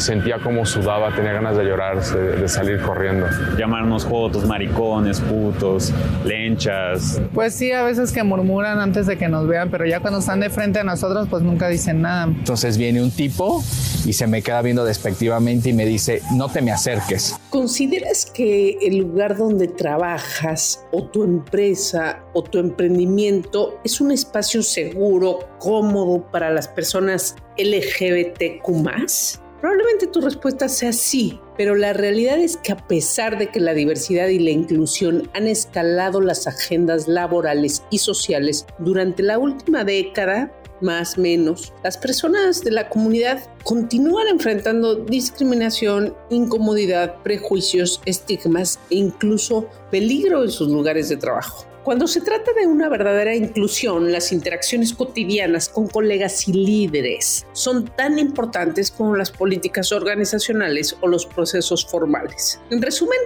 sentía como sudaba, tenía ganas de llorar, de, salir corriendo. Llamarnos jotos, maricones, putos, lenchas. Pues sí, a veces que murmuran antes de que nos vean, pero ya cuando están de frente a nosotros, pues nunca dicen nada. Entonces viene un tipo y se me queda viendo despectivamente y me dice, no te me acerques. ¿Consideras que el lugar donde trabajas o tu empresa o tu emprendimiento es un espacio seguro, cómodo para las personas LGBTQ Probablemente tu respuesta sea sí, pero la realidad es que a pesar de que la diversidad y la inclusión han escalado las agendas laborales y sociales durante la última década, más menos, las personas de la comunidad continúan enfrentando discriminación, incomodidad, prejuicios, estigmas e incluso peligro en sus lugares de trabajo. Cuando se trata de una verdadera inclusión, las interacciones cotidianas con colegas y líderes son tan importantes como las políticas organizacionales o los procesos formales. En resumen,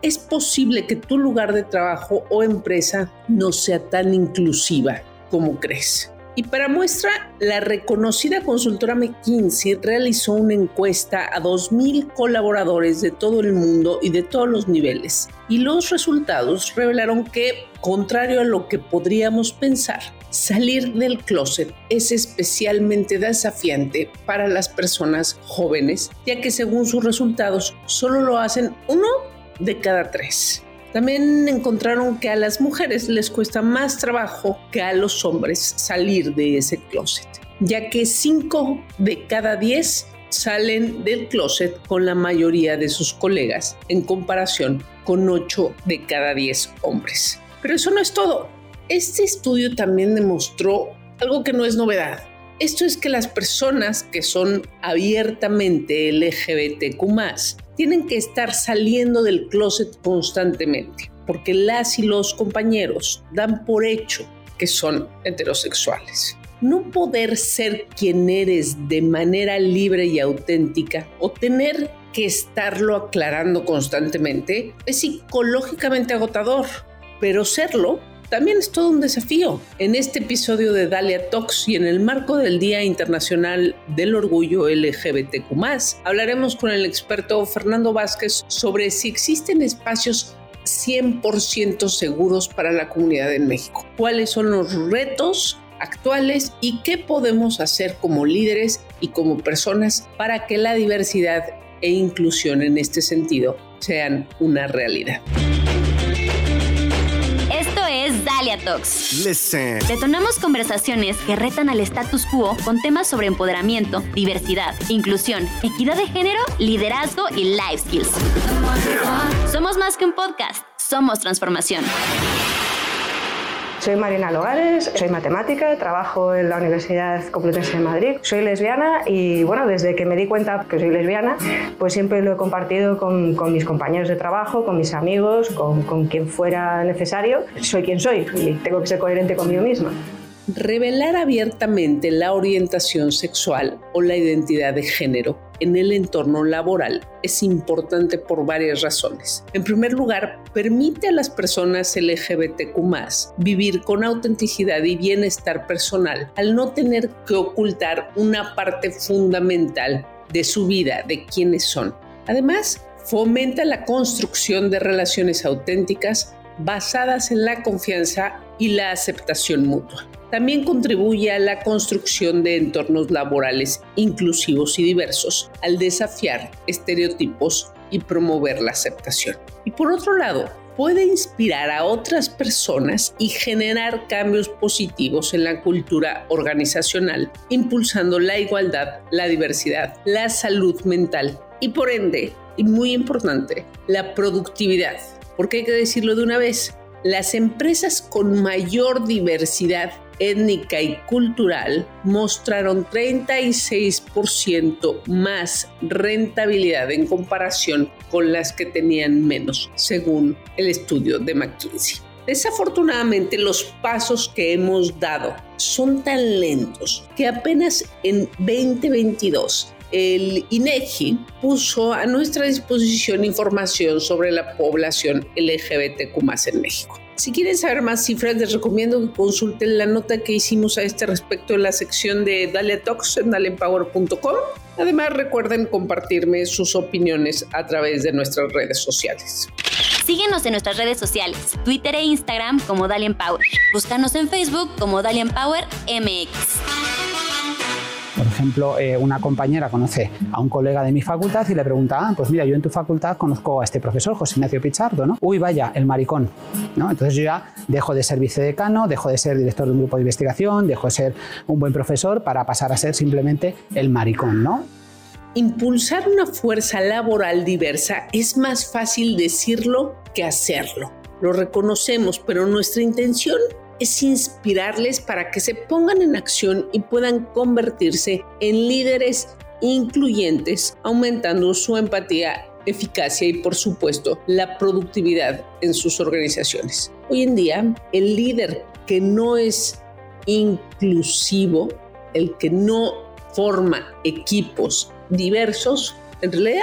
es posible que tu lugar de trabajo o empresa no sea tan inclusiva como crees. Y para muestra, la reconocida consultora McKinsey realizó una encuesta a 2.000 colaboradores de todo el mundo y de todos los niveles. Y los resultados revelaron que, contrario a lo que podríamos pensar, salir del closet es especialmente desafiante para las personas jóvenes, ya que según sus resultados solo lo hacen uno de cada tres. También encontraron que a las mujeres les cuesta más trabajo que a los hombres salir de ese closet, ya que 5 de cada 10 salen del closet con la mayoría de sus colegas, en comparación con 8 de cada 10 hombres. Pero eso no es todo. Este estudio también demostró algo que no es novedad. Esto es que las personas que son abiertamente LGBTQ tienen que estar saliendo del closet constantemente, porque las y los compañeros dan por hecho que son heterosexuales. No poder ser quien eres de manera libre y auténtica o tener que estarlo aclarando constantemente es psicológicamente agotador, pero serlo también es todo un desafío. En este episodio de Dalia Talks y en el marco del Día Internacional del Orgullo LGBTQ, hablaremos con el experto Fernando Vázquez sobre si existen espacios 100% seguros para la comunidad en México. ¿Cuáles son los retos actuales y qué podemos hacer como líderes y como personas para que la diversidad e inclusión en este sentido sean una realidad? Talks. Detonamos conversaciones que retan al status quo con temas sobre empoderamiento, diversidad, inclusión, equidad de género, liderazgo y life skills. Somos más que un podcast, somos transformación. Soy Marina Logares, soy matemática, trabajo en la Universidad Complutense de Madrid, soy lesbiana y bueno, desde que me di cuenta que soy lesbiana, pues siempre lo he compartido con, con mis compañeros de trabajo, con mis amigos, con, con quien fuera necesario. Soy quien soy y tengo que ser coherente conmigo misma. Revelar abiertamente la orientación sexual o la identidad de género en el entorno laboral es importante por varias razones. En primer lugar, permite a las personas LGBTQ vivir con autenticidad y bienestar personal al no tener que ocultar una parte fundamental de su vida, de quiénes son. Además, fomenta la construcción de relaciones auténticas basadas en la confianza y la aceptación mutua. También contribuye a la construcción de entornos laborales inclusivos y diversos al desafiar estereotipos y promover la aceptación. Y por otro lado, puede inspirar a otras personas y generar cambios positivos en la cultura organizacional, impulsando la igualdad, la diversidad, la salud mental y por ende, y muy importante, la productividad. Porque hay que decirlo de una vez, las empresas con mayor diversidad étnica y cultural mostraron 36% más rentabilidad en comparación con las que tenían menos, según el estudio de McKinsey. Desafortunadamente los pasos que hemos dado son tan lentos que apenas en 2022 el INEGI e puso a nuestra disposición información sobre la población LGBTQ en México. Si quieren saber más cifras, les recomiendo que consulten la nota que hicimos a este respecto en la sección de Dalia Talks en daliaempower.com. Además, recuerden compartirme sus opiniones a través de nuestras redes sociales. Síguenos en nuestras redes sociales, Twitter e Instagram como Dalian Power. Búscanos en Facebook como Dalian Power MX. Ejemplo, eh, una compañera conoce a un colega de mi facultad y le pregunta, ah, pues mira, yo en tu facultad conozco a este profesor, José Ignacio Pichardo, ¿no? Uy, vaya, el maricón, ¿no? Entonces yo ya dejo de ser vicedecano, dejo de ser director de un grupo de investigación, dejo de ser un buen profesor para pasar a ser simplemente el maricón, ¿no? Impulsar una fuerza laboral diversa es más fácil decirlo que hacerlo. Lo reconocemos, pero nuestra intención es inspirarles para que se pongan en acción y puedan convertirse en líderes incluyentes, aumentando su empatía, eficacia y por supuesto la productividad en sus organizaciones. Hoy en día, el líder que no es inclusivo, el que no forma equipos diversos, en realidad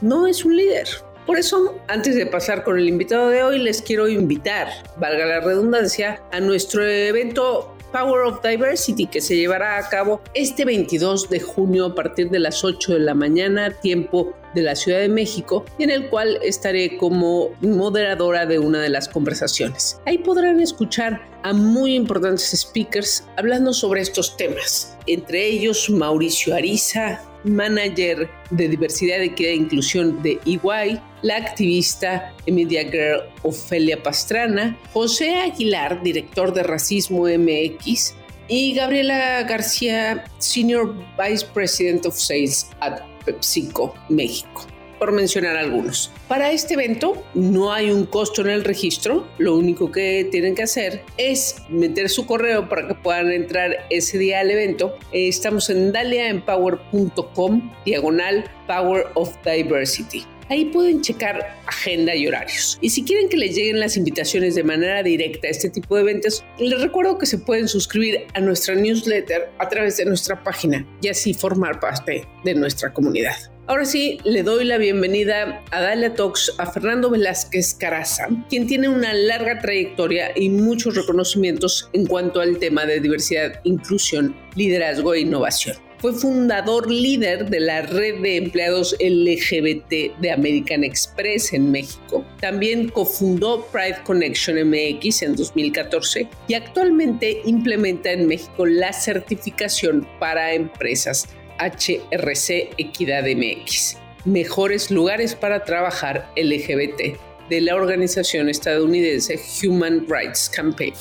no es un líder. Por eso, antes de pasar con el invitado de hoy, les quiero invitar, valga la redundancia, a nuestro evento Power of Diversity que se llevará a cabo este 22 de junio a partir de las 8 de la mañana, tiempo de la Ciudad de México, en el cual estaré como moderadora de una de las conversaciones. Ahí podrán escuchar a muy importantes speakers hablando sobre estos temas, entre ellos Mauricio Ariza, manager de diversidad, equidad e inclusión de EY, la activista Media Girl Ofelia Pastrana, José Aguilar, director de Racismo MX, y Gabriela García, Senior Vice President of Sales at PepsiCo México por mencionar algunos. Para este evento no hay un costo en el registro, lo único que tienen que hacer es meter su correo para que puedan entrar ese día al evento. Estamos en daliaempower.com, diagonal Power of Diversity. Ahí pueden checar agenda y horarios. Y si quieren que les lleguen las invitaciones de manera directa a este tipo de eventos, les recuerdo que se pueden suscribir a nuestra newsletter a través de nuestra página y así formar parte de nuestra comunidad. Ahora sí, le doy la bienvenida a Dalia Talks a Fernando Velázquez Caraza, quien tiene una larga trayectoria y muchos reconocimientos en cuanto al tema de diversidad, inclusión, liderazgo e innovación. Fue fundador líder de la red de empleados LGBT de American Express en México. También cofundó Pride Connection MX en 2014 y actualmente implementa en México la certificación para empresas HRC Equidad MX. Mejores lugares para trabajar LGBT de la organización estadounidense Human Rights Campaign.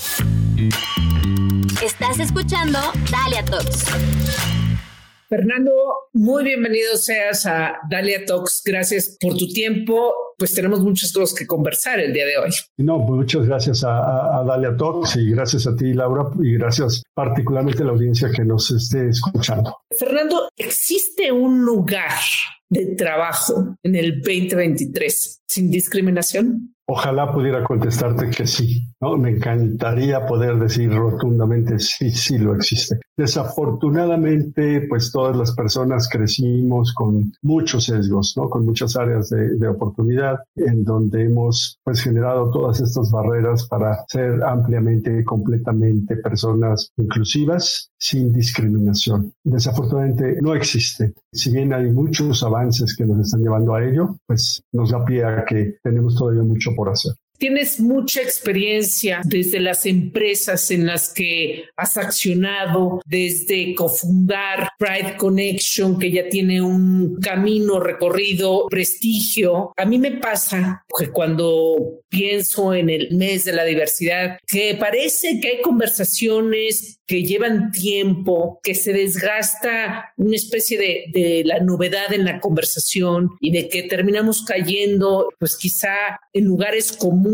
Estás escuchando Dalia Talks. Fernando, muy bienvenido seas a Dalia Talks. Gracias por tu tiempo. Pues tenemos muchas cosas que conversar el día de hoy. No, pues muchas gracias a, Dalia Talks y gracias a ti, Laura, y gracias particularmente a la audiencia que nos esté escuchando. Fernando, ¿existe un lugar de trabajo en el 2023 sin discriminación? Ojalá pudiera contestarte que sí, ¿no? Me encantaría poder decir rotundamente sí, sí lo existe. Desafortunadamente, pues todas las personas crecimos con muchos sesgos, ¿no? Con muchas áreas de, oportunidad en donde hemos pues generado todas estas barreras para ser ampliamente completamente personas inclusivas sin discriminación. Desafortunadamente no existe. Si bien hay muchos avances que nos están llevando a ello, pues nos da pie a que tenemos todavía mucho por hacer. Tienes mucha experiencia desde las empresas en las que has accionado, desde cofundar Pride Connection, que ya tiene un camino recorrido, prestigio. A mí me pasa que cuando pienso en el mes de la diversidad, que parece que hay conversaciones que llevan tiempo, que se desgasta una especie de, de, la novedad en la conversación y de que terminamos cayendo, pues quizá en lugares comunes,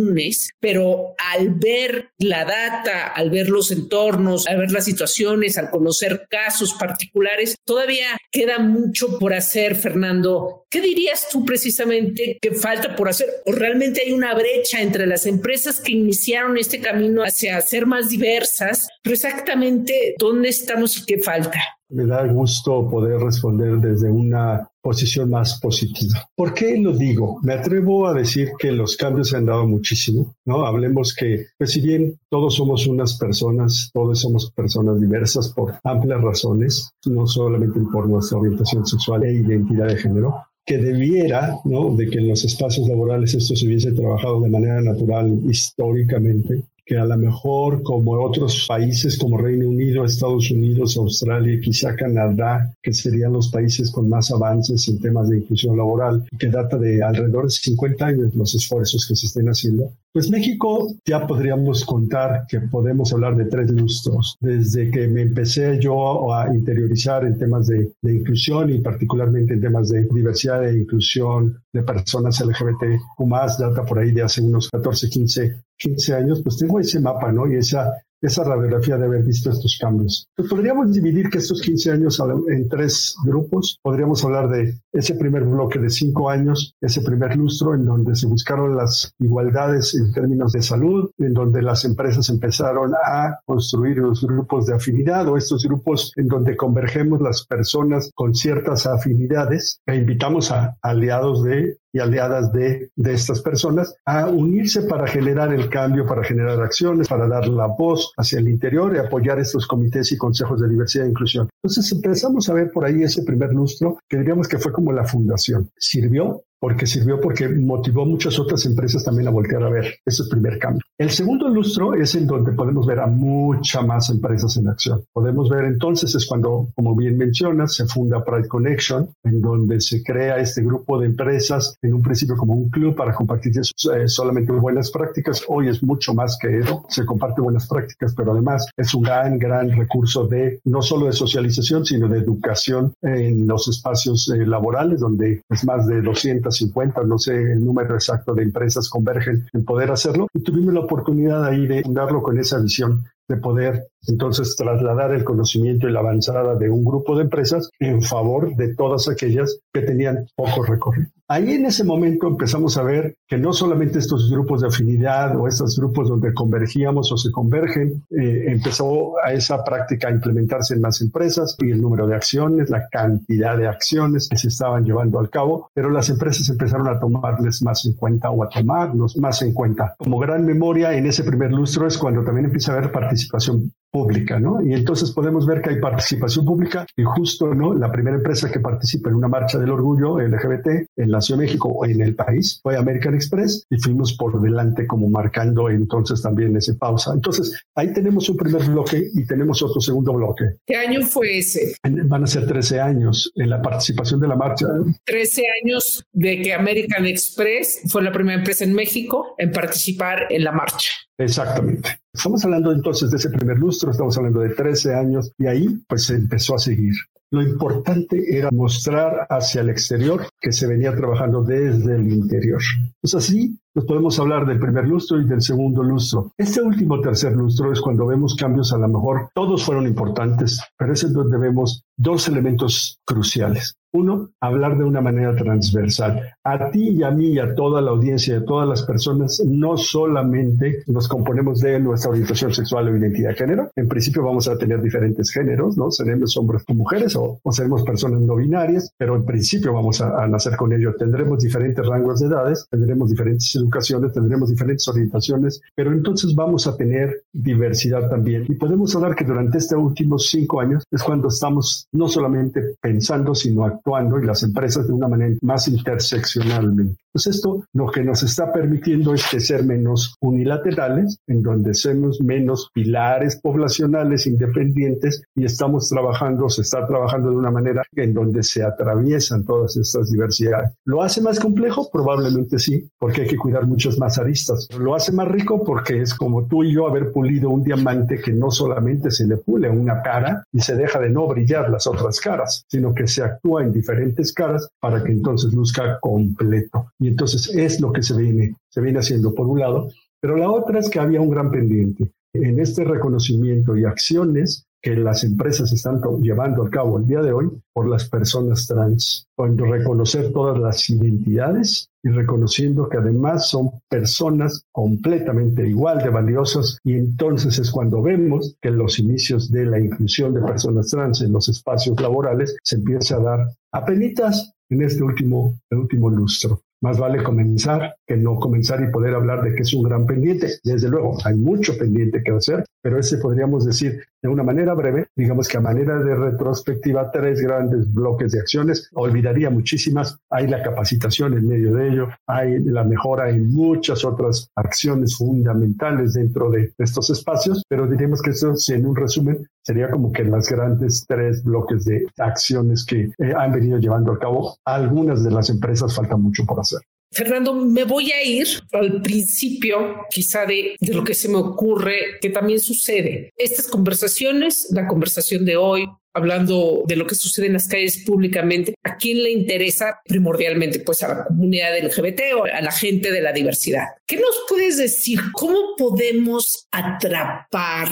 pero al ver la data, al ver los entornos, al ver las situaciones, al conocer casos particulares, todavía queda mucho por hacer, Fernando. ¿Qué dirías tú precisamente que falta por hacer? ¿O realmente hay una brecha entre las empresas que iniciaron este camino hacia ser más diversas, pero exactamente dónde estamos y qué falta? Me da gusto poder responder desde una posición más positiva. ¿Por qué lo digo? Me atrevo a decir que los cambios se han dado muchísimo, ¿no? Hablemos que, pues si bien todos somos unas personas, todos somos personas diversas por amplias razones, no solamente por nuestra orientación sexual e identidad de género, que debiera, ¿no? De que en los espacios laborales esto se hubiese trabajado de manera natural históricamente, que a lo mejor como otros países como Reino Unido, Estados Unidos, Australia, quizá Canadá, que serían los países con más avances en temas de inclusión laboral, que data de alrededor de 50 años los esfuerzos que se estén haciendo, pues México ya podríamos contar que podemos hablar de tres lustros. Desde que me empecé yo a interiorizar en temas de, inclusión y particularmente en temas de diversidad e inclusión de personas LGBT, más data por ahí de hace unos 14, 15 15 años, pues tengo ese mapa, ¿no? Y esa, esa radiografía de haber visto estos cambios. Pues podríamos dividir que estos 15 años en tres grupos. Podríamos hablar de ese primer bloque de cinco años, ese primer lustro en donde se buscaron las igualdades en términos de salud, en donde las empresas empezaron a construir los grupos de afinidad o estos grupos en donde convergemos las personas con ciertas afinidades e invitamos a aliados de y aliadas de, estas personas a unirse para generar el cambio, para generar acciones, para dar la voz hacia el interior y apoyar estos comités y consejos de diversidad e inclusión. Entonces empezamos a ver por ahí ese primer lustro que diríamos que fue como la fundación. Sirvió porque sirvió porque motivó a muchas otras empresas también a voltear a ver. Ese es el primer cambio. El segundo lustro es en donde podemos ver a muchas más empresas en acción. Podemos ver entonces es cuando, como bien mencionas, se funda Pride Connection, en donde se crea este grupo de empresas en un principio como un club para compartir eh, solamente buenas prácticas. Hoy es mucho más que eso. Se comparte buenas prácticas, pero además es un gran, gran recurso de no solo de socialización, sino de educación en los espacios eh, laborales, donde es más de 250, no sé el número exacto de empresas convergen en poder hacerlo. Y tuvimos la oportunidad ahí de fundarlo con esa visión de poder entonces trasladar el conocimiento y la avanzada de un grupo de empresas en favor de todas aquellas que tenían poco recorrido. Ahí en ese momento empezamos a ver que no solamente estos grupos de afinidad o estos grupos donde convergíamos o se convergen, eh, empezó a esa práctica a implementarse en más empresas y el número de acciones, la cantidad de acciones que se estaban llevando al cabo, pero las empresas empezaron a tomarles más en cuenta o a tomarlos más en cuenta. Como gran memoria en ese primer lustro es cuando también empieza a haber participación pública, ¿no? Y entonces podemos ver que hay participación pública y justo, ¿no? La primera empresa que participa en una marcha del orgullo LGBT en la Ciudad de México o en el país fue American Express y fuimos por delante como marcando entonces también ese pausa. Entonces, ahí tenemos un primer bloque y tenemos otro segundo bloque. ¿Qué año fue ese? Van a ser 13 años en la participación de la marcha. 13 años de que American Express fue la primera empresa en México en participar en la marcha. Exactamente. Estamos hablando entonces de ese primer lustro, estamos hablando de 13 años y ahí pues se empezó a seguir. Lo importante era mostrar hacia el exterior que se venía trabajando desde el interior. Pues así nos podemos hablar del primer lustro y del segundo lustro. Este último tercer lustro es cuando vemos cambios, a lo mejor todos fueron importantes, pero es en donde vemos dos elementos cruciales. Uno, hablar de una manera transversal. A ti y a mí y a toda la audiencia, a todas las personas, no solamente nos componemos de nuestra orientación sexual o identidad de género. En principio vamos a tener diferentes géneros, ¿no? Seremos hombres o mujeres o, seremos personas no binarias, pero en principio vamos a, a, nacer con ello. Tendremos diferentes rangos de edades, tendremos diferentes educaciones, tendremos diferentes orientaciones, pero entonces vamos a tener diversidad también. Y podemos hablar que durante estos últimos cinco años es cuando estamos no solamente pensando, sino actuando y las empresas de una manera más interseccionalmente. Pues esto lo que nos está permitiendo es que ser menos unilaterales, en donde somos menos pilares poblacionales independientes y estamos trabajando, se está trabajando de una manera en donde se atraviesan todas estas diversidades. ¿Lo hace más complejo? Probablemente sí, porque hay que cuidar muchas más aristas. ¿Lo hace más rico? Porque es como tú y yo haber pulido un diamante que no solamente se le pule una cara y se deja de no brillar las otras caras, sino que se actúa en diferentes caras para que entonces luzca completo. Y entonces es lo que se viene, se viene haciendo por un lado, pero la otra es que había un gran pendiente en este reconocimiento y acciones que las empresas están llevando a cabo el día de hoy por las personas trans, cuando reconocer todas las identidades y reconociendo que además son personas completamente igual de valiosas y entonces es cuando vemos que los inicios de la inclusión de personas trans en los espacios laborales se empieza a dar a penitas en este último, último lustro. Más vale comenzar que no comenzar y poder hablar de que es un gran pendiente. Desde luego, hay mucho pendiente que hacer, pero ese podríamos decir de una manera breve, digamos que a manera de retrospectiva, tres grandes bloques de acciones. Olvidaría muchísimas. Hay la capacitación en medio de ello, hay la mejora en muchas otras acciones fundamentales dentro de estos espacios, pero diríamos que eso, en un resumen, sería como que las grandes tres bloques de acciones que eh, han venido llevando a cabo. Algunas de las empresas faltan mucho por hacer. Fernando, me voy a ir al principio quizá de, de, lo que se me ocurre que también sucede. Estas conversaciones, la conversación de hoy, hablando de lo que sucede en las calles públicamente, ¿a quién le interesa primordialmente? Pues a la comunidad LGBT o a la gente de la diversidad. ¿Qué nos puedes decir? ¿Cómo podemos atrapar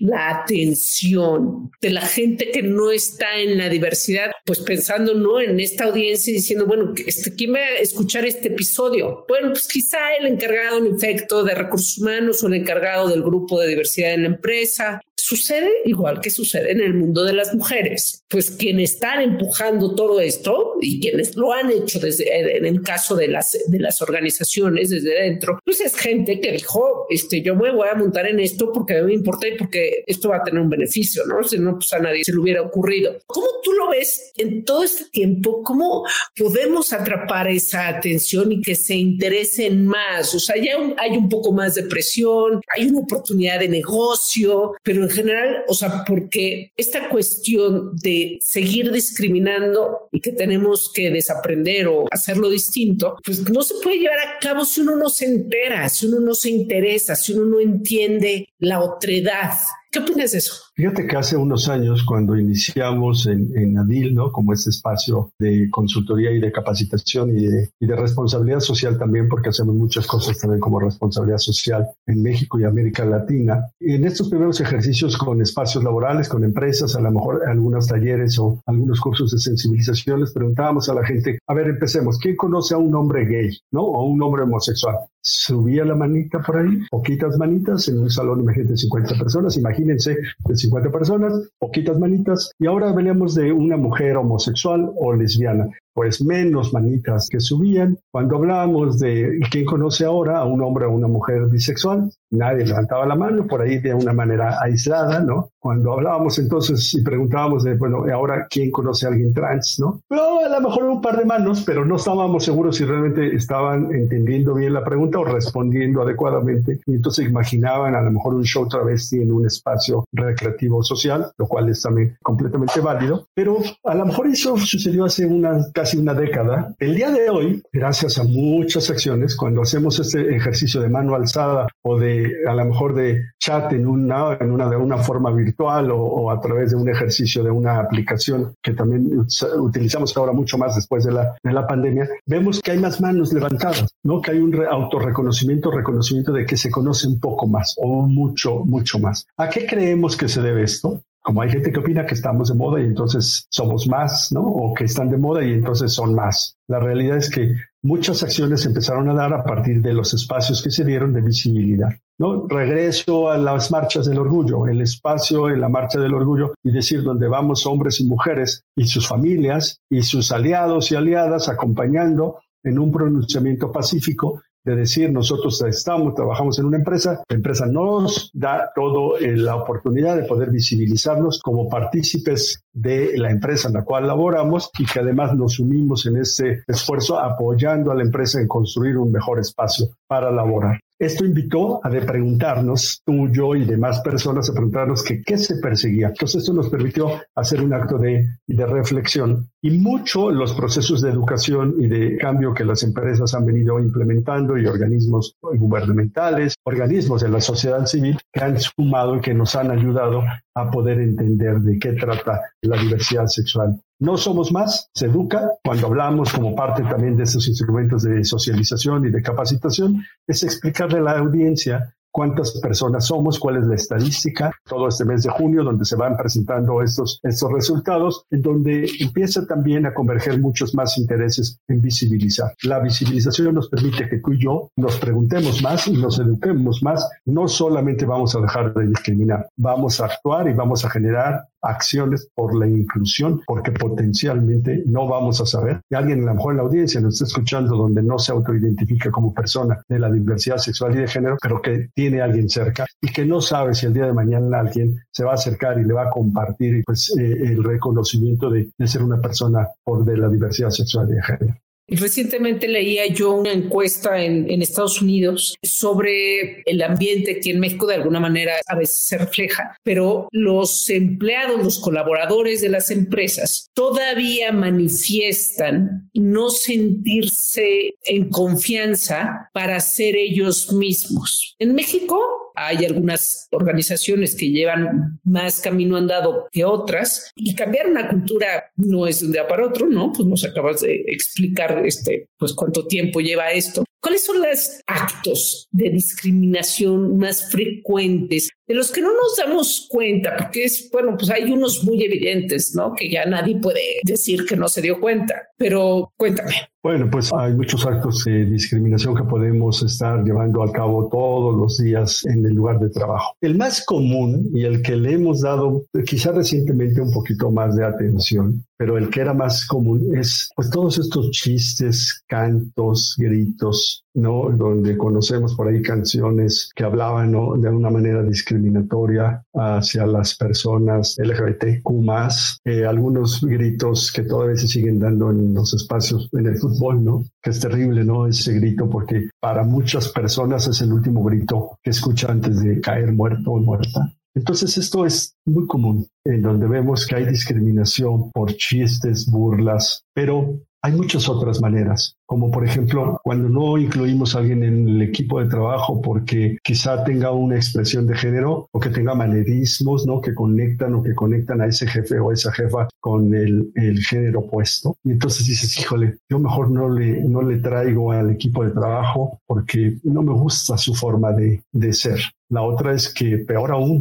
la atención de la gente que no está en la diversidad? Pues pensando no en esta audiencia y diciendo, bueno, este, ¿quién va a escuchar este episodio? Bueno, pues quizá el encargado en efecto de recursos humanos o el encargado del grupo de diversidad en la empresa. Sucede igual que sucede en el mundo de las mujeres. Pues quienes están empujando todo esto y quienes lo han hecho desde en el caso de las de las organizaciones desde dentro, pues es gente que dijo, este, yo me voy a montar en esto porque me importa y porque esto va a tener un beneficio, ¿no? Si no, pues a nadie se le hubiera ocurrido. ¿Cómo tú lo ves en todo este tiempo? ¿Cómo podemos atrapar esa atención y que se interesen más? O sea, ya hay un poco más de presión, hay una oportunidad de negocio, pero en general, o sea, porque esta cuestión de seguir discriminando y que tenemos que desaprender o hacerlo distinto, pues no se puede llevar a cabo si uno no se entera, si uno no se interesa, si uno no entiende la otredad. ¿Qué opinas de eso? Fíjate que hace unos años, cuando iniciamos en, en ADIL, ¿no? como este espacio de consultoría y de capacitación y de, y de, responsabilidad social también, porque hacemos muchas cosas también como responsabilidad social en México y América Latina. En estos primeros ejercicios con espacios laborales, con empresas, a lo mejor algunos talleres o algunos cursos de sensibilización, les preguntábamos a la gente, a ver, empecemos, ¿quién conoce a un hombre gay, ¿no? O a un hombre homosexual? Subía la manita por ahí, poquitas manitas, en un salón, imagínate, 50 personas, imagínense, de 50 personas, poquitas manitas, y ahora veníamos de una mujer homosexual o lesbiana pues menos manitas que subían. Cuando hablábamos de quién conoce ahora a un hombre o una mujer bisexual, nadie levantaba la mano, por ahí de una manera aislada, ¿no? Cuando hablábamos entonces y preguntábamos de, bueno, ahora quién conoce a alguien trans, ¿no? Pero a lo mejor un par de manos, pero no estábamos seguros si realmente estaban entendiendo bien la pregunta o respondiendo adecuadamente. Y entonces imaginaban a lo mejor un show travesti en un espacio recreativo social, lo cual es también completamente válido. Pero a lo mejor eso sucedió hace unas casi una década. El día de hoy, gracias a muchas acciones, cuando hacemos este ejercicio de mano alzada o de a lo mejor de chat en una, en una, de una forma virtual o, a través de un ejercicio de una aplicación que también utilizamos ahora mucho más después de la, de la pandemia, vemos que hay más manos levantadas, ¿no? que hay un autorreconocimiento, reconocimiento de que se conoce un poco más o mucho, mucho más. ¿A qué creemos que se debe esto? Como hay gente que opina que estamos de moda y entonces somos más, ¿no? O que están de moda y entonces son más. La realidad es que muchas acciones empezaron a dar a partir de los espacios que se dieron de visibilidad. ¿no? Regreso a las marchas del orgullo, el espacio en la marcha del orgullo y decir donde vamos hombres y mujeres y sus familias y sus aliados y aliadas acompañando en un pronunciamiento pacífico de decir nosotros estamos, trabajamos en una empresa, la empresa nos da toda eh, la oportunidad de poder visibilizarnos como partícipes de la empresa en la cual laboramos y que además nos unimos en este esfuerzo apoyando a la empresa en construir un mejor espacio para laborar. Esto invitó a preguntarnos, tú, yo y demás personas, a preguntarnos qué se perseguía. Entonces esto nos permitió hacer un acto de, de reflexión y mucho los procesos de educación y de cambio que las empresas han venido implementando y organismos gubernamentales, organismos de la sociedad civil que han sumado y que nos han ayudado a poder entender de qué trata la diversidad sexual no somos más, se educa. Cuando hablamos como parte también de estos instrumentos de socialización y de capacitación, es explicarle a la audiencia cuántas personas somos, cuál es la estadística, todo este mes de junio, donde se van presentando estos, estos resultados, en donde empieza también a converger muchos más intereses en visibilizar. La visibilización nos permite que tú y yo nos preguntemos más y nos eduquemos más. No solamente vamos a dejar de discriminar, vamos a actuar y vamos a generar acciones por la inclusión, porque potencialmente no vamos a saber. Y alguien a lo mejor en la audiencia nos está escuchando donde no se autoidentifica como persona de la diversidad sexual y de género, pero que tiene a alguien cerca y que no sabe si el día de mañana alguien se va a acercar y le va a compartir pues, eh, el reconocimiento de, de ser una persona por de la diversidad sexual y de género. Recientemente leía yo una encuesta en, Estados Unidos sobre el ambiente que en México de alguna manera a veces se refleja, pero los empleados, los colaboradores de las empresas todavía manifiestan no sentirse en confianza para ser ellos mismos. En México hay algunas organizaciones que llevan más camino andado que otras y cambiar una cultura no es de un día para otro, ¿no? Pues nos acabas de explicar este, pues cuánto tiempo lleva esto. ¿Cuáles son los actos de discriminación más frecuentes de los que no nos damos cuenta? Porque es, bueno, pues hay unos muy evidentes, ¿no? Que ya nadie puede decir que no se dio cuenta, pero cuéntame. Bueno, pues hay muchos actos de discriminación que podemos estar llevando a cabo todos los días en el lugar de trabajo. El más común y el que le hemos dado quizá recientemente un poquito más de atención, pero el que era más común es pues todos estos chistes, cantos, gritos, ¿no? Donde conocemos por ahí canciones que hablaban ¿no? de una manera discriminatoria hacia las personas LGBTQ+, eh, algunos gritos que todavía se siguen dando en los espacios, en el fútbol, ¿no? Que es terrible, ¿no? Ese grito porque para muchas personas es el último grito que escucha antes de caer muerto o muerta. Entonces esto es muy común, en donde vemos que hay discriminación por chistes, burlas, pero hay muchas otras maneras, como por ejemplo cuando no incluimos a alguien en el equipo de trabajo porque quizá tenga una expresión de género o que tenga manerismos, ¿no? Que conectan o que conectan a ese jefe o esa jefa con el, género opuesto. Y entonces dices, híjole, yo mejor no le, no le traigo al equipo de trabajo porque no me gusta su forma de, de ser. La otra es que, peor aún,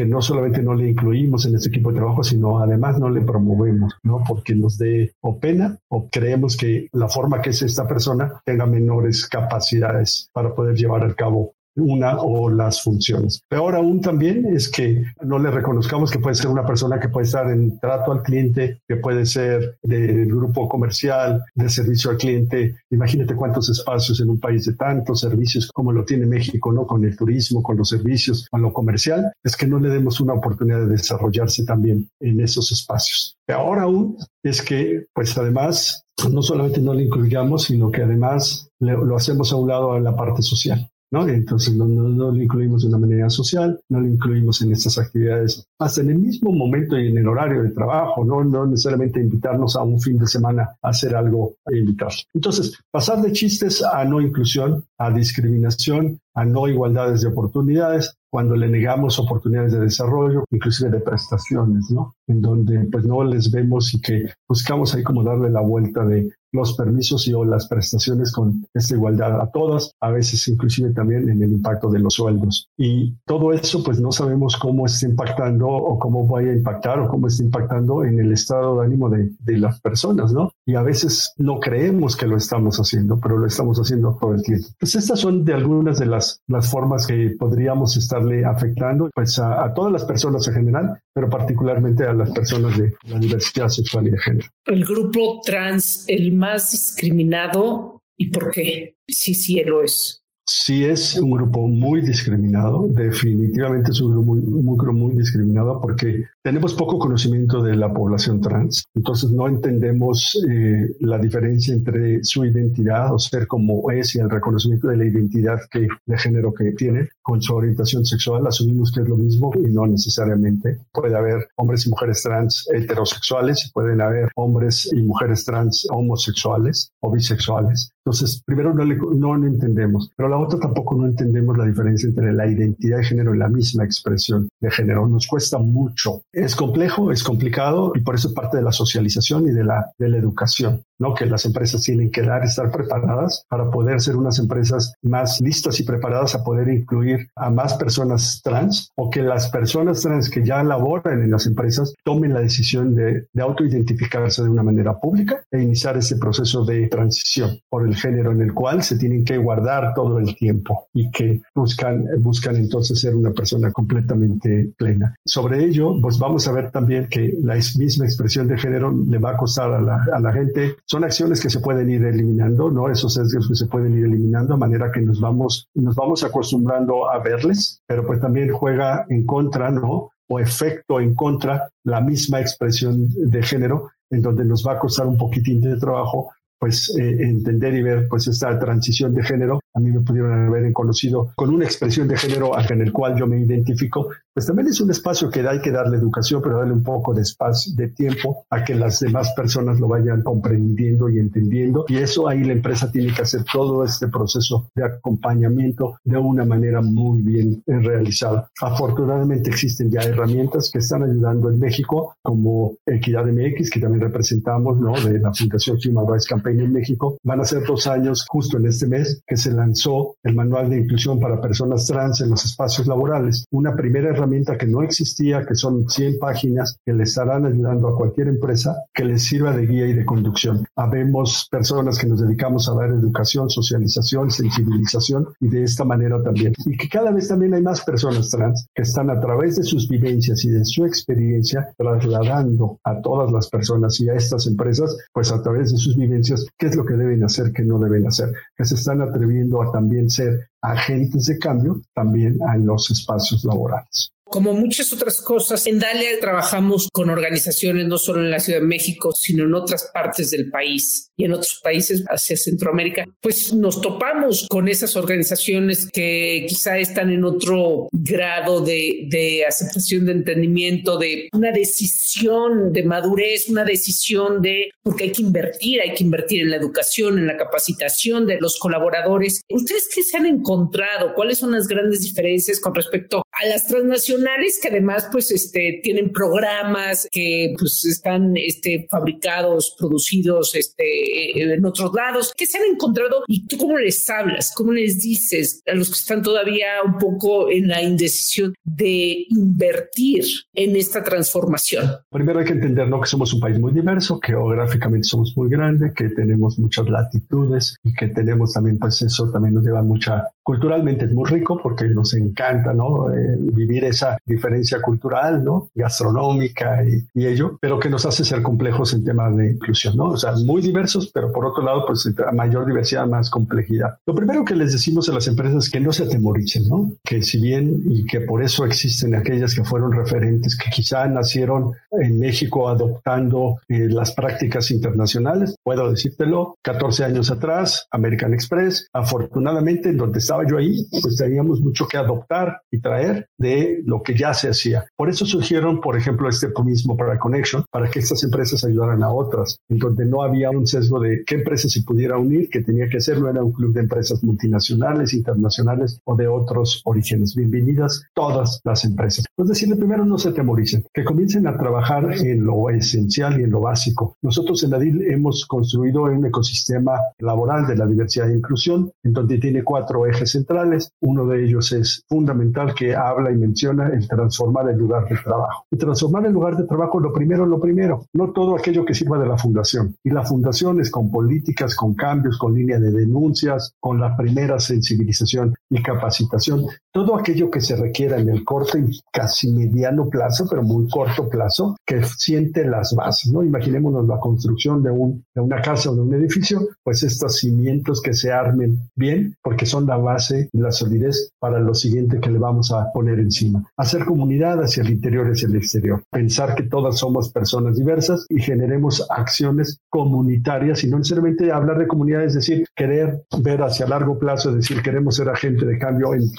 que no solamente no le incluimos en este equipo de trabajo, sino además no le promovemos, ¿no? Porque nos dé o pena o creemos que la forma que es esta persona tenga menores capacidades para poder llevar a cabo una o las funciones. Peor aún también es que no le reconozcamos que puede ser una persona que puede estar en trato al cliente, que puede ser del grupo comercial, de servicio al cliente. Imagínate cuántos espacios en un país de tantos servicios como lo tiene México, ¿no? Con el turismo, con los servicios, con lo comercial, es que no le demos una oportunidad de desarrollarse también en esos espacios. Peor aún es que, pues además, no solamente no le incluyamos, sino que además lo hacemos a un lado a la parte social. ¿No? Entonces no, lo incluimos de una manera social, no lo incluimos en estas actividades, hasta en el mismo momento y en el horario de trabajo, no, necesariamente invitarnos a un fin de semana a hacer algo e invitar. Entonces, pasar de chistes a no inclusión, a discriminación, a no igualdades de oportunidades, cuando le negamos oportunidades de desarrollo, inclusive de prestaciones, ¿no? En donde pues no les vemos y que buscamos ahí como darle la vuelta de los permisos y o las prestaciones con esta igualdad a todas, a veces inclusive también en el impacto de los sueldos. Y todo eso pues no sabemos cómo está impactando o cómo vaya a impactar o cómo está impactando en el estado de ánimo de, de las personas, ¿no? Y a veces no creemos que lo estamos haciendo, pero lo estamos haciendo todo el tiempo. Pues estas son de algunas de las, las formas que podríamos estarle afectando pues a, a todas las personas en general, pero particularmente a las personas de la diversidad sexual y de género. El grupo trans, el más discriminado, ¿y por qué? Sí, sí, lo es sí es un grupo muy discriminado, definitivamente es un grupo muy, muy, discriminado porque tenemos poco conocimiento de la población trans, entonces no entendemos eh, la diferencia entre su identidad o ser como es y el reconocimiento de la identidad que, de género que tiene con su orientación sexual, asumimos que es lo mismo y no necesariamente. Puede haber hombres y mujeres trans heterosexuales pueden haber hombres y mujeres trans homosexuales o bisexuales. Entonces, primero no, no lo entendemos, pero la otra tampoco no entendemos la diferencia entre la identidad de género y la misma expresión de género. Nos cuesta mucho. Es complejo, es complicado y por eso es parte de la socialización y de la educación. ¿No? Que las empresas tienen que dar, estar preparadas para poder ser unas empresas más listas y preparadas a poder incluir a más personas trans o que las personas trans que ya laboran en las empresas tomen la decisión de, de autoidentificarse de una manera pública e iniciar ese proceso de transición por el género en el cual se tienen que guardar todo el tiempo y que buscan, buscan entonces ser una persona completamente plena. Sobre ello, pues vamos a ver también que la misma expresión de género le va a costar a la, a la gente. Son acciones que se pueden ir eliminando, ¿no? Esos sesgos que se pueden ir eliminando a manera que nos vamos, nos vamos acostumbrando a verles, pero pues también juega en contra, ¿no? O efecto en contra la misma expresión de género, en donde nos va a costar un poquitín de trabajo pues eh, entender y ver pues esta transición de género. A mí me pudieron haber conocido con una expresión de género en el cual yo me identifico, pues también es un espacio que hay que darle educación, pero darle un poco de espacio, de tiempo a que las demás personas lo vayan comprendiendo y entendiendo. Y eso ahí la empresa tiene que hacer todo este proceso de acompañamiento de una manera muy bien eh, realizada. Afortunadamente existen ya herramientas que están ayudando en México, como Equidad MX, que también representamos, ¿no? De la Fundación Human Rights Campaign en México. Van a ser dos años justo en este mes que se lanzó el Manual de Inclusión para Personas Trans en los Espacios Laborales. Una primera herramienta que no existía, que son 100 páginas que le estarán ayudando a cualquier empresa que les sirva de guía y de conducción. Habemos personas que nos dedicamos a dar educación, socialización, sensibilización y de esta manera también. Y que cada vez también hay más personas trans que están a través de sus vivencias y de su experiencia trasladando a todas las personas y a estas empresas, pues a través de sus vivencias qué es lo que deben hacer, qué no deben hacer, que se están atreviendo a también ser agentes de cambio también en los espacios laborales. Como muchas otras cosas, en Dalia trabajamos con organizaciones no solo en la Ciudad de México, sino en otras partes del país y en otros países hacia Centroamérica. Pues nos topamos con esas organizaciones que quizá están en otro grado de, de aceptación, de entendimiento, de una decisión de madurez, una decisión de, porque hay que invertir, hay que invertir en la educación, en la capacitación de los colaboradores. ¿Ustedes qué se han encontrado? ¿Cuáles son las grandes diferencias con respecto a las transnacionales? Que además pues este tienen programas que pues están este fabricados, producidos este en otros lados, que se han encontrado y tú cómo les hablas, cómo les dices a los que están todavía un poco en la indecisión de invertir en esta transformación. Primero hay que entender ¿no? que somos un país muy diverso, que geográficamente somos muy grandes, que tenemos muchas latitudes y que tenemos también pues eso también nos lleva mucha culturalmente es muy rico porque nos encanta ¿no? Eh, vivir esa diferencia cultural, ¿no? gastronómica y, y, ello, pero que nos hace ser complejos en temas de inclusión, ¿no? O sea, muy diversos, pero por otro lado, pues a mayor diversidad, más complejidad. Lo primero que les decimos a las empresas es que no se atemoricen, ¿no? Que si bien y que por eso existen aquellas que fueron referentes, que quizá nacieron en México adoptando eh, las prácticas internacionales, puedo decírtelo, 14 años atrás, American Express, afortunadamente, en donde estaba yo ahí, pues teníamos mucho que adoptar y traer de lo que ya se hacía. Por eso surgieron, por ejemplo, este mismo para Connection, para que estas empresas ayudaran a otras, en donde no había un sesgo de qué empresa se pudiera unir, que tenía que ser, no era un club de empresas multinacionales, internacionales o de otros orígenes. Bienvenidas todas las empresas. Es decir, primero no se temoricen, que comiencen a trabajar en lo esencial y en lo básico. Nosotros en ADIL hemos construido un ecosistema laboral de la diversidad e inclusión, en donde tiene cuatro ejes centrales. Uno de ellos es fundamental que habla y menciona el transformar el lugar de trabajo. Y transformar el lugar de trabajo, lo primero, lo primero, no todo aquello que sirva de la fundación. Y la fundación es con políticas, con cambios, con línea de denuncias, con la primera sensibilización y capacitación, todo aquello que se requiera en el corto y casi mediano plazo, pero muy corto plazo, que siente las bases, ¿no? Imaginémonos la construcción de, un, de una casa o de un edificio, pues estos cimientos que se armen bien, porque son la base y la solidez para lo siguiente que le vamos a poner encima. Hacer comunidad hacia el interior y hacia el exterior. Pensar que todas somos personas diversas y generemos acciones comunitarias y no necesariamente hablar de comunidad, es decir, querer ver hacia largo plazo, es decir, queremos ser agente de cambio en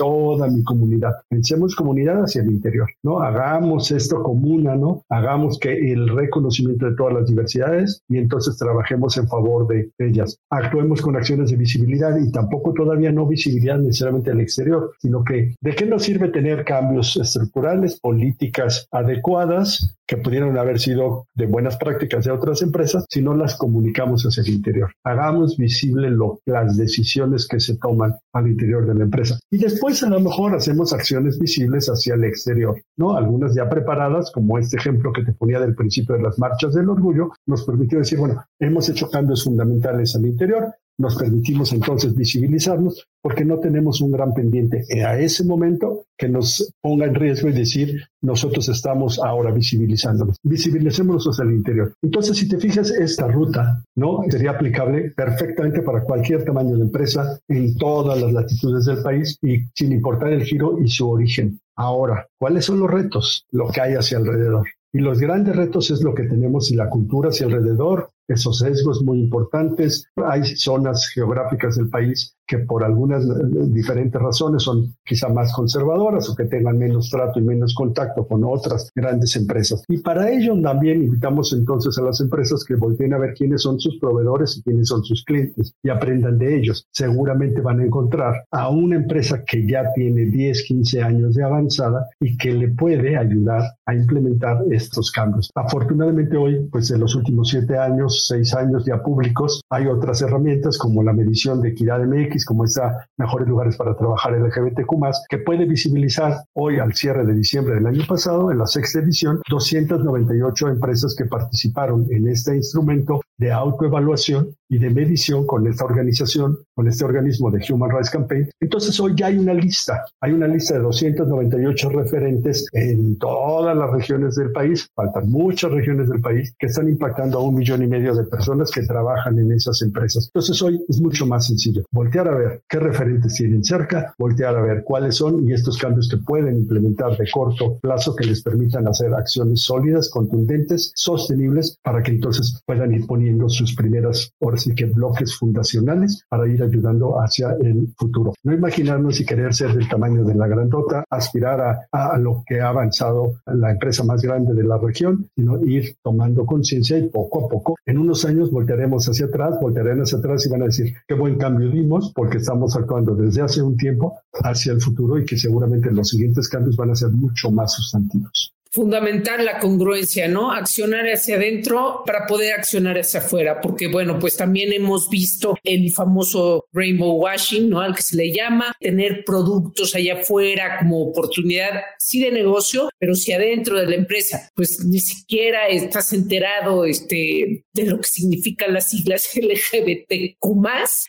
toda mi comunidad. Pensemos comunidad hacia el interior, ¿no? Hagamos esto comuna, ¿no? Hagamos que el reconocimiento de todas las diversidades y entonces trabajemos en favor de ellas. Actuemos con acciones de visibilidad y tampoco todavía no visibilidad necesariamente al exterior, sino que ¿de qué nos sirve tener cambios estructurales, políticas adecuadas que pudieron haber sido de buenas prácticas de otras empresas si no las comunicamos hacia el interior. Hagamos visible lo, las decisiones que se toman al interior de la empresa. Y después a lo mejor hacemos acciones visibles hacia el exterior, ¿no? Algunas ya preparadas, como este ejemplo que te ponía del principio de las marchas del orgullo, nos permitió decir, bueno, hemos hecho cambios fundamentales al interior, nos permitimos entonces visibilizarnos porque no tenemos un gran pendiente a ese momento que nos ponga en riesgo y decir nosotros estamos ahora visibilizándonos. Visibilicémonos hacia el interior. Entonces, si te fijas, esta ruta no sería aplicable perfectamente para cualquier tamaño de empresa en todas las latitudes del país y sin importar el giro y su origen. Ahora, ¿cuáles son los retos? Lo que hay hacia alrededor. Y los grandes retos es lo que tenemos y la cultura hacia alrededor, esos sesgos muy importantes. Hay zonas geográficas del país que por algunas eh, diferentes razones son quizá más conservadoras o que tengan menos trato y menos contacto con otras grandes empresas. Y para ello también invitamos entonces a las empresas que volteen a ver quiénes son sus proveedores y quiénes son sus clientes y aprendan de ellos. Seguramente van a encontrar a una empresa que ya tiene 10, 15 años de avanzada y que le puede ayudar a implementar estos cambios. Afortunadamente hoy, pues en los últimos siete años, seis años ya públicos, hay otras herramientas como la medición de equidad MX como está Mejores Lugares para Trabajar LGBTQ+, que puede visibilizar hoy al cierre de diciembre del año pasado, en la sexta edición, 298 empresas que participaron en este instrumento de autoevaluación y de medición con esta organización, con este organismo de Human Rights Campaign. Entonces hoy ya hay una lista, hay una lista de 298 referentes en todas las regiones del país, faltan muchas regiones del país que están impactando a un millón y medio de personas que trabajan en esas empresas. Entonces hoy es mucho más sencillo. Voltear a ver qué referentes tienen cerca, voltear a ver cuáles son y estos cambios que pueden implementar de corto plazo que les permitan hacer acciones sólidas, contundentes, sostenibles, para que entonces puedan ir poniendo sus primeras horas y que bloques fundacionales para ir ayudando hacia el futuro. No imaginarnos y querer ser del tamaño de la grandota, aspirar a, a lo que ha avanzado la empresa más grande de la región, sino ir tomando conciencia y poco a poco, en unos años voltearemos hacia atrás, voltearán hacia atrás y van a decir qué buen cambio dimos porque estamos actuando desde hace un tiempo hacia el futuro y que seguramente los siguientes cambios van a ser mucho más sustantivos fundamental la congruencia, ¿no? Accionar hacia adentro para poder accionar hacia afuera, porque bueno, pues también hemos visto el famoso rainbow washing, ¿no? Al que se le llama, tener productos allá afuera como oportunidad, sí de negocio, pero si adentro de la empresa, pues ni siquiera estás enterado este, de lo que significan las siglas LGBTQ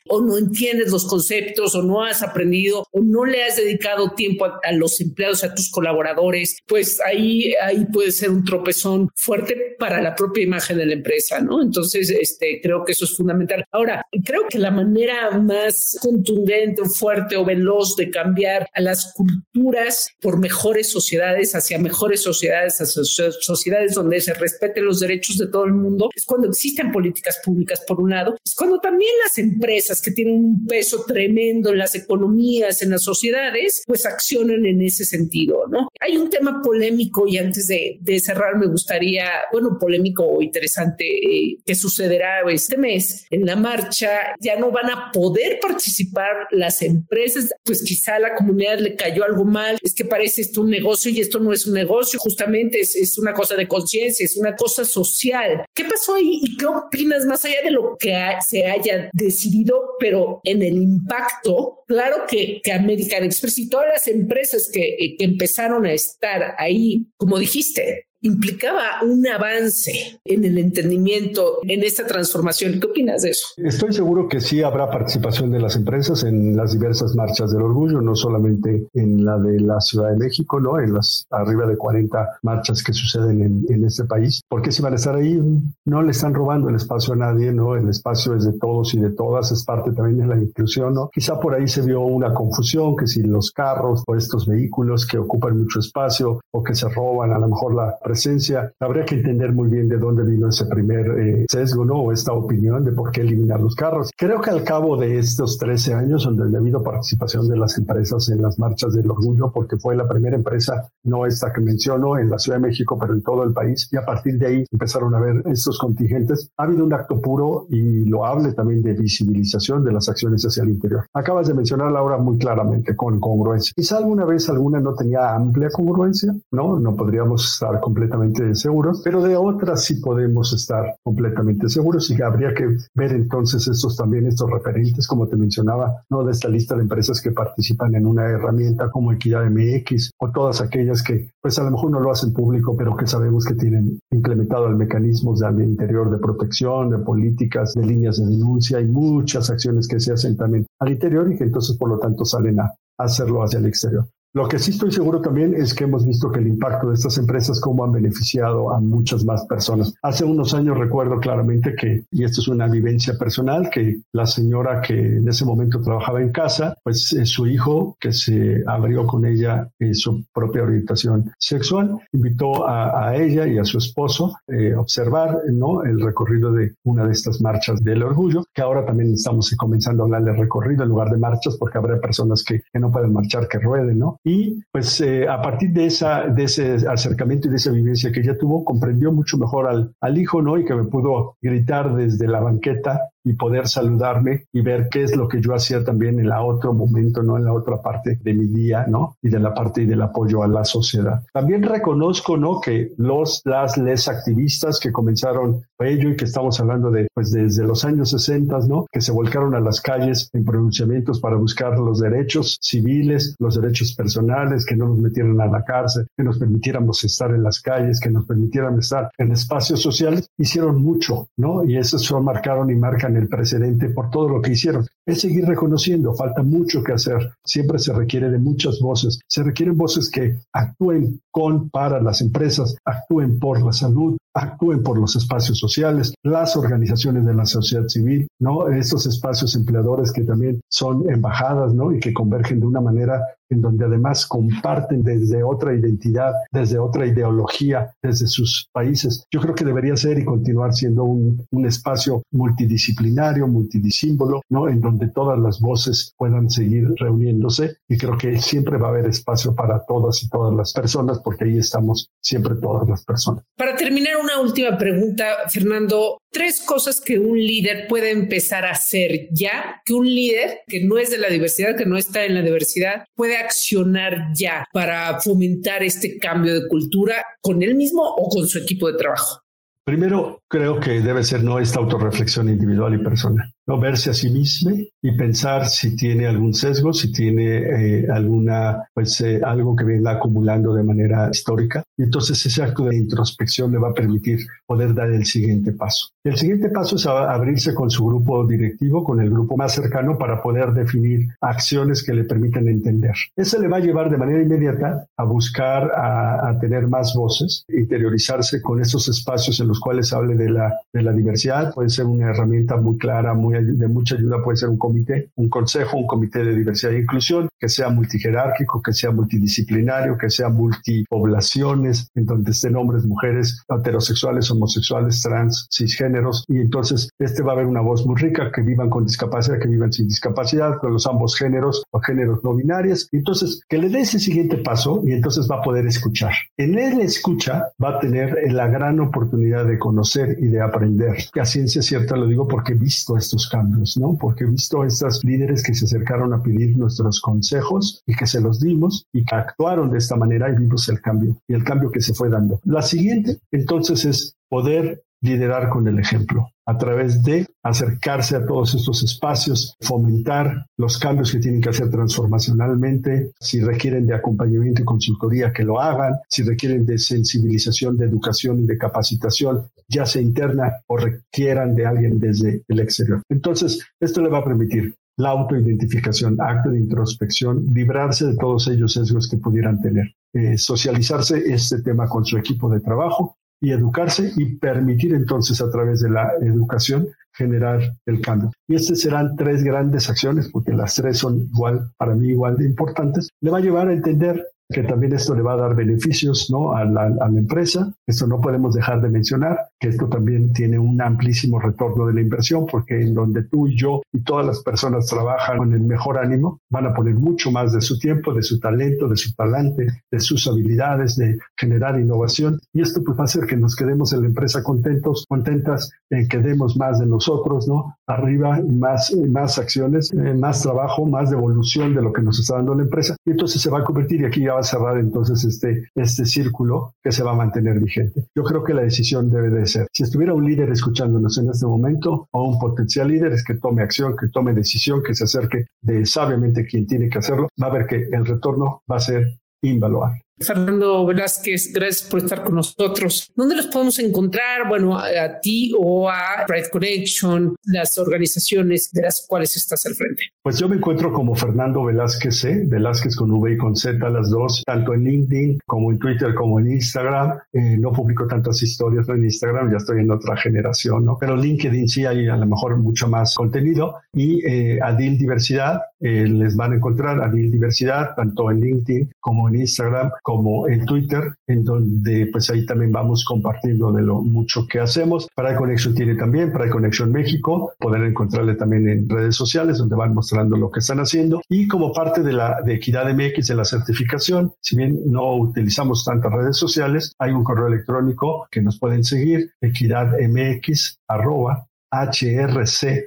o no entiendes los conceptos, o no has aprendido, o no le has dedicado tiempo a, a los empleados, a tus colaboradores, pues ahí ahí puede ser un tropezón fuerte para la propia imagen de la empresa, ¿no? Entonces, este, creo que eso es fundamental. Ahora, creo que la manera más contundente, fuerte o veloz de cambiar a las culturas por mejores sociedades, hacia mejores sociedades, hacia sociedades donde se respeten los derechos de todo el mundo, es cuando existen políticas públicas, por un lado, es cuando también las empresas que tienen un peso tremendo en las economías, en las sociedades, pues accionan en ese sentido, ¿no? Hay un tema polémico y antes de, cerrar me gustaría, bueno, polémico o interesante eh, que sucederá este mes en la marcha. Ya no van a poder participar las empresas, pues quizá a la comunidad le cayó algo mal, es que parece esto un negocio y esto no es un negocio, justamente es, es una cosa de conciencia, es una cosa social. ¿Qué pasó ahí y qué opinas más allá de lo que se haya decidido, pero en el impacto? Claro que, que American Express y todas las empresas que, que empezaron a estar ahí como dijiste, implicaba un avance en el entendimiento, en esta transformación. ¿Qué opinas de eso? Estoy seguro que sí habrá participación de las empresas en las diversas marchas del orgullo, no solamente en la de la Ciudad de México, ¿no? En las arriba de 40 marchas que suceden en, en este país. ¿Por qué si van a estar ahí? No le están robando el espacio a nadie, ¿no? El espacio es de todos y de todas, es parte también de la inclusión, ¿no? Quizá por ahí se vio una confusión, que si los carros o estos vehículos que ocupan mucho espacio o que se roban a lo mejor la presencia. Habría que entender muy bien de dónde vino ese primer eh, sesgo, ¿no? O esta opinión de por qué eliminar los carros. Creo que al cabo de estos 13 años, donde ha habido participación de las empresas en las marchas del orgullo, porque fue la primera empresa, no esta que menciono, en la Ciudad de México, pero en todo el país, y a partir de ahí empezaron a ver estos contingentes. Ha habido un acto puro y lo hable también de visibilización de las acciones hacia el interior. Acabas de mencionar, Laura, muy claramente, con congruencia. Quizá alguna vez alguna no tenía amplia congruencia, ¿no? No podríamos estar completamente completamente seguros, pero de otras sí podemos estar completamente seguros y habría que ver entonces estos también, estos referentes, como te mencionaba, ¿no? de esta lista de empresas que participan en una herramienta como Equidad MX o todas aquellas que pues a lo mejor no lo hacen público, pero que sabemos que tienen implementado el mecanismos de interior de protección, de políticas, de líneas de denuncia y muchas acciones que se hacen también al interior y que entonces por lo tanto salen a hacerlo hacia el exterior. Lo que sí estoy seguro también es que hemos visto que el impacto de estas empresas cómo han beneficiado a muchas más personas. Hace unos años recuerdo claramente que, y esto es una vivencia personal, que la señora que en ese momento trabajaba en casa, pues eh, su hijo que se abrió con ella en su propia orientación sexual, invitó a, ella y a su esposo a eh, observar ¿no? el recorrido de una de estas marchas del orgullo, que ahora también estamos comenzando a hablar de recorrido en lugar de marchas, porque habrá personas que, que no pueden marchar, que rueden, ¿no? Y pues eh, a partir de, esa, de ese acercamiento y de esa vivencia que ella tuvo, comprendió mucho mejor al, al hijo, ¿no? Y que me pudo gritar desde la banqueta y poder saludarme y ver qué es lo que yo hacía también en la otro momento, ¿no? En la otra parte de mi día, ¿no? Y de la parte y del apoyo a la sociedad. También reconozco, ¿no? Que los, las, les activistas que comenzaron ello y que estamos hablando de, pues desde los años 60, ¿no? Que se volcaron a las calles en pronunciamientos para buscar los derechos civiles, los derechos personales, que no nos metieran a la cárcel, que nos permitiéramos estar en las calles, que nos permitieran estar en espacios sociales, hicieron mucho, ¿no? Y eso marcaron y marcan el precedente por todo lo que hicieron. Es seguir reconociendo, falta mucho que hacer. Siempre se requiere de muchas voces. Se requieren voces que actúen con, para las empresas, actúen por la salud, actúen por los espacios sociales, las organizaciones de la sociedad civil, ¿no? Estos espacios empleadores que también son embajadas, ¿no? Y que convergen de una manera en donde además comparten desde otra identidad, desde otra ideología, desde sus países. Yo creo que debería ser y continuar siendo un, un espacio multidisciplinario, multidisímbolo, ¿no? En donde todas las voces puedan seguir reuniéndose y creo que siempre va a haber espacio para todas y todas las personas porque ahí estamos siempre todas las personas. Para terminar, una última pregunta, Fernando. Tres cosas que un líder puede empezar a hacer ya, que un líder que no es de la diversidad, que no está en la diversidad, puede accionar ya para fomentar este cambio de cultura con él mismo o con su equipo de trabajo. Primero, creo que debe ser no esta autorreflexión individual y personal, no verse a sí mismo y pensar si tiene algún sesgo, si tiene eh, alguna, pues eh, algo que venga acumulando de manera histórica. Y entonces ese acto de introspección le va a permitir poder dar el siguiente paso. El siguiente paso es abrirse con su grupo directivo, con el grupo más cercano para poder definir acciones que le permitan entender. Eso le va a llevar de manera inmediata a buscar a, a tener más voces, interiorizarse con esos espacios en los cuales hable de la, de la diversidad. Puede ser una herramienta muy clara, muy de mucha ayuda, puede ser un comité, un consejo, un comité de diversidad e inclusión que sea multijerárquico, que sea multidisciplinario, que sea multipoblaciones, en donde estén hombres, mujeres, heterosexuales, homosexuales, trans, cisgéneros y entonces este va a haber una voz muy rica, que vivan con discapacidad, que vivan sin discapacidad, con los ambos géneros o géneros no binarios. Entonces, que le dé ese siguiente paso y entonces va a poder escuchar. En él escucha va a tener la gran oportunidad de conocer y de aprender. A ciencia cierta lo digo porque he visto estos cambios, ¿no? Porque he visto a estas líderes que se acercaron a pedir nuestros consejos y que se los dimos y que actuaron de esta manera y vimos el cambio y el cambio que se fue dando. La siguiente, entonces, es poder liderar con el ejemplo, a través de acercarse a todos estos espacios, fomentar los cambios que tienen que hacer transformacionalmente, si requieren de acompañamiento y consultoría, que lo hagan, si requieren de sensibilización, de educación y de capacitación, ya sea interna o requieran de alguien desde el exterior. Entonces, esto le va a permitir la autoidentificación, acto de introspección, librarse de todos ellos sesgos que pudieran tener, eh, socializarse este tema con su equipo de trabajo y educarse y permitir entonces a través de la educación generar el cambio. Y estas serán tres grandes acciones, porque las tres son igual, para mí igual de importantes. Le va a llevar a entender que también esto le va a dar beneficios ¿no? a, la, a la empresa. Esto no podemos dejar de mencionar, que esto también tiene un amplísimo retorno de la inversión, porque en donde tú y yo y todas las personas trabajan con el mejor ánimo, van a poner mucho más de su tiempo, de su talento, de su talante, de sus habilidades, de generar innovación. Y esto pues va a hacer que nos quedemos en la empresa contentos, contentas, eh, que demos más de nosotros, ¿no? Arriba más, más acciones, eh, más trabajo, más devolución de lo que nos está dando la empresa. Y entonces se va a convertir, y aquí ya va a cerrar entonces este, este círculo que se va a mantener vigente. Yo creo que la decisión debe de si estuviera un líder escuchándonos en este momento o un potencial líder, es que tome acción, que tome decisión, que se acerque de sabiamente quien tiene que hacerlo, va a ver que el retorno va a ser invaluable. Fernando Velázquez, gracias por estar con nosotros. ¿Dónde los podemos encontrar? Bueno, a, ti o a Pride Connection, las organizaciones de las cuales estás al frente. Pues yo me encuentro como Fernando Velázquez Velázquez con V y con Z, las dos, tanto en LinkedIn como en Twitter como en Instagram. Eh, no publico tantas historias en Instagram, ya estoy en otra generación, ¿no? Pero LinkedIn sí hay a lo mejor mucho más contenido y eh, Adil Diversidad, eh, les van a encontrar Adil Diversidad, tanto en LinkedIn como en Instagram como en Twitter, en donde pues ahí también vamos compartiendo de lo mucho que hacemos. Para Connection tiene también, para Connection México, poder encontrarle también en redes sociales donde van mostrando lo que están haciendo. Y como parte de la de Equidad MX, de la certificación, si bien no utilizamos tantas redes sociales, hay un correo electrónico que nos pueden seguir, equidadmx arroba hrc.org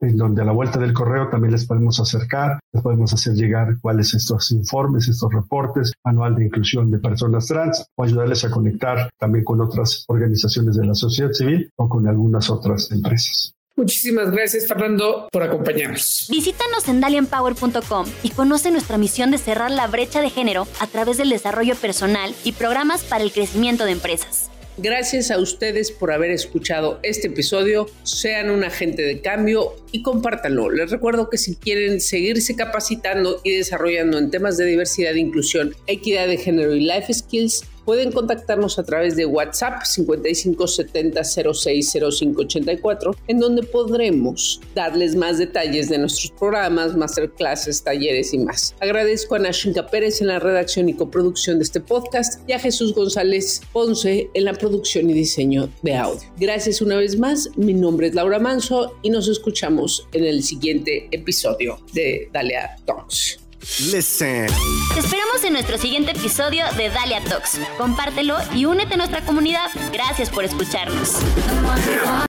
en donde a la vuelta del correo también les podemos acercar, les podemos hacer llegar cuáles estos informes, estos reportes, manual de inclusión de personas trans, o ayudarles a conectar también con otras organizaciones de la sociedad civil o con algunas otras empresas. Muchísimas gracias, Fernando, por acompañarnos. Visítanos en dalianpower.com y conoce nuestra misión de cerrar la brecha de género a través del desarrollo personal y programas para el crecimiento de empresas. Gracias a ustedes por haber escuchado este episodio. Sean un agente de cambio y compártanlo. Les recuerdo que si quieren seguirse capacitando y desarrollando en temas de diversidad, inclusión, equidad de género y life skills, Pueden contactarnos a través de WhatsApp 5570060584, en donde podremos darles más detalles de nuestros programas, masterclasses, talleres y más. Agradezco a Nashinka Pérez en la redacción y coproducción de este podcast y a Jesús González Ponce en la producción y diseño de audio. Gracias una vez más, mi nombre es Laura Manso y nos escuchamos en el siguiente episodio de Dalia Talks. Listen. Te esperamos en nuestro siguiente episodio de Dalia Talks. Compártelo y únete a nuestra comunidad. Gracias por escucharnos.